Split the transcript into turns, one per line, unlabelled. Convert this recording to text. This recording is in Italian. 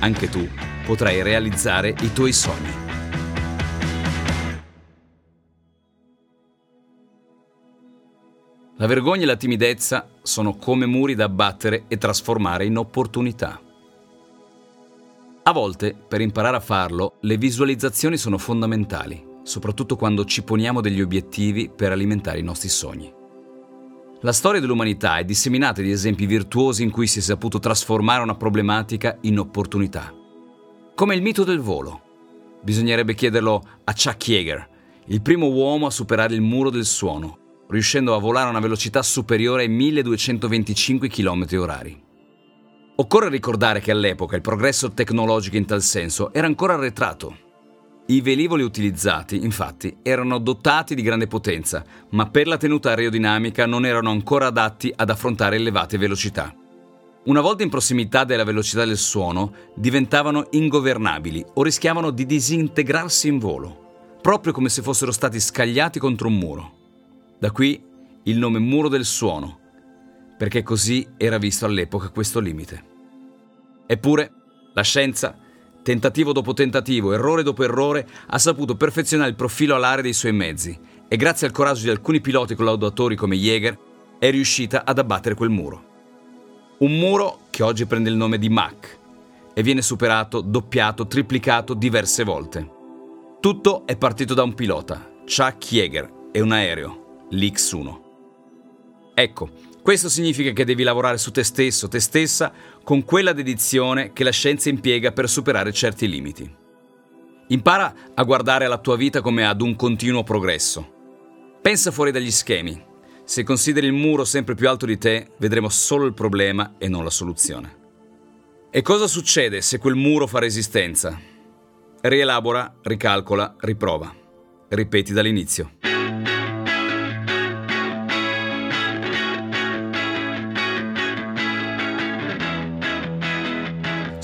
anche tu potrai realizzare i tuoi sogni. La vergogna e la timidezza sono come muri da abbattere e trasformare in opportunità. A volte, per imparare a farlo, le visualizzazioni sono fondamentali, soprattutto quando ci poniamo degli obiettivi per alimentare i nostri sogni. La storia dell'umanità è disseminata di esempi virtuosi in cui si è saputo trasformare una problematica in opportunità. Come il mito del volo. Bisognerebbe chiederlo a Chuck Yeager, il primo uomo a superare il muro del suono, riuscendo a volare a una velocità superiore ai 1225 km/h. Occorre ricordare che all'epoca il progresso tecnologico in tal senso era ancora arretrato i velivoli utilizzati, infatti, erano dotati di grande potenza, ma per la tenuta aerodinamica non erano ancora adatti ad affrontare elevate velocità. Una volta in prossimità della velocità del suono, diventavano ingovernabili o rischiavano di disintegrarsi in volo, proprio come se fossero stati scagliati contro un muro. Da qui il nome muro del suono, perché così era visto all'epoca questo limite. Eppure, la scienza tentativo dopo tentativo, errore dopo errore, ha saputo perfezionare il profilo alare dei suoi mezzi e grazie al coraggio di alcuni piloti collaudatori come Jäger è riuscita ad abbattere quel muro. Un muro che oggi prende il nome di Mach e viene superato, doppiato, triplicato diverse volte. Tutto è partito da un pilota, Chuck Jäger, e un aereo, l'X-1. Ecco, questo significa che devi lavorare su te stesso, te stessa, con quella dedizione che la scienza impiega per superare certi limiti. Impara a guardare la tua vita come ad un continuo progresso. Pensa fuori dagli schemi. Se consideri il muro sempre più alto di te, vedremo solo il problema e non la soluzione. E cosa succede se quel muro fa resistenza? Rielabora, ricalcola, riprova. Ripeti dall'inizio.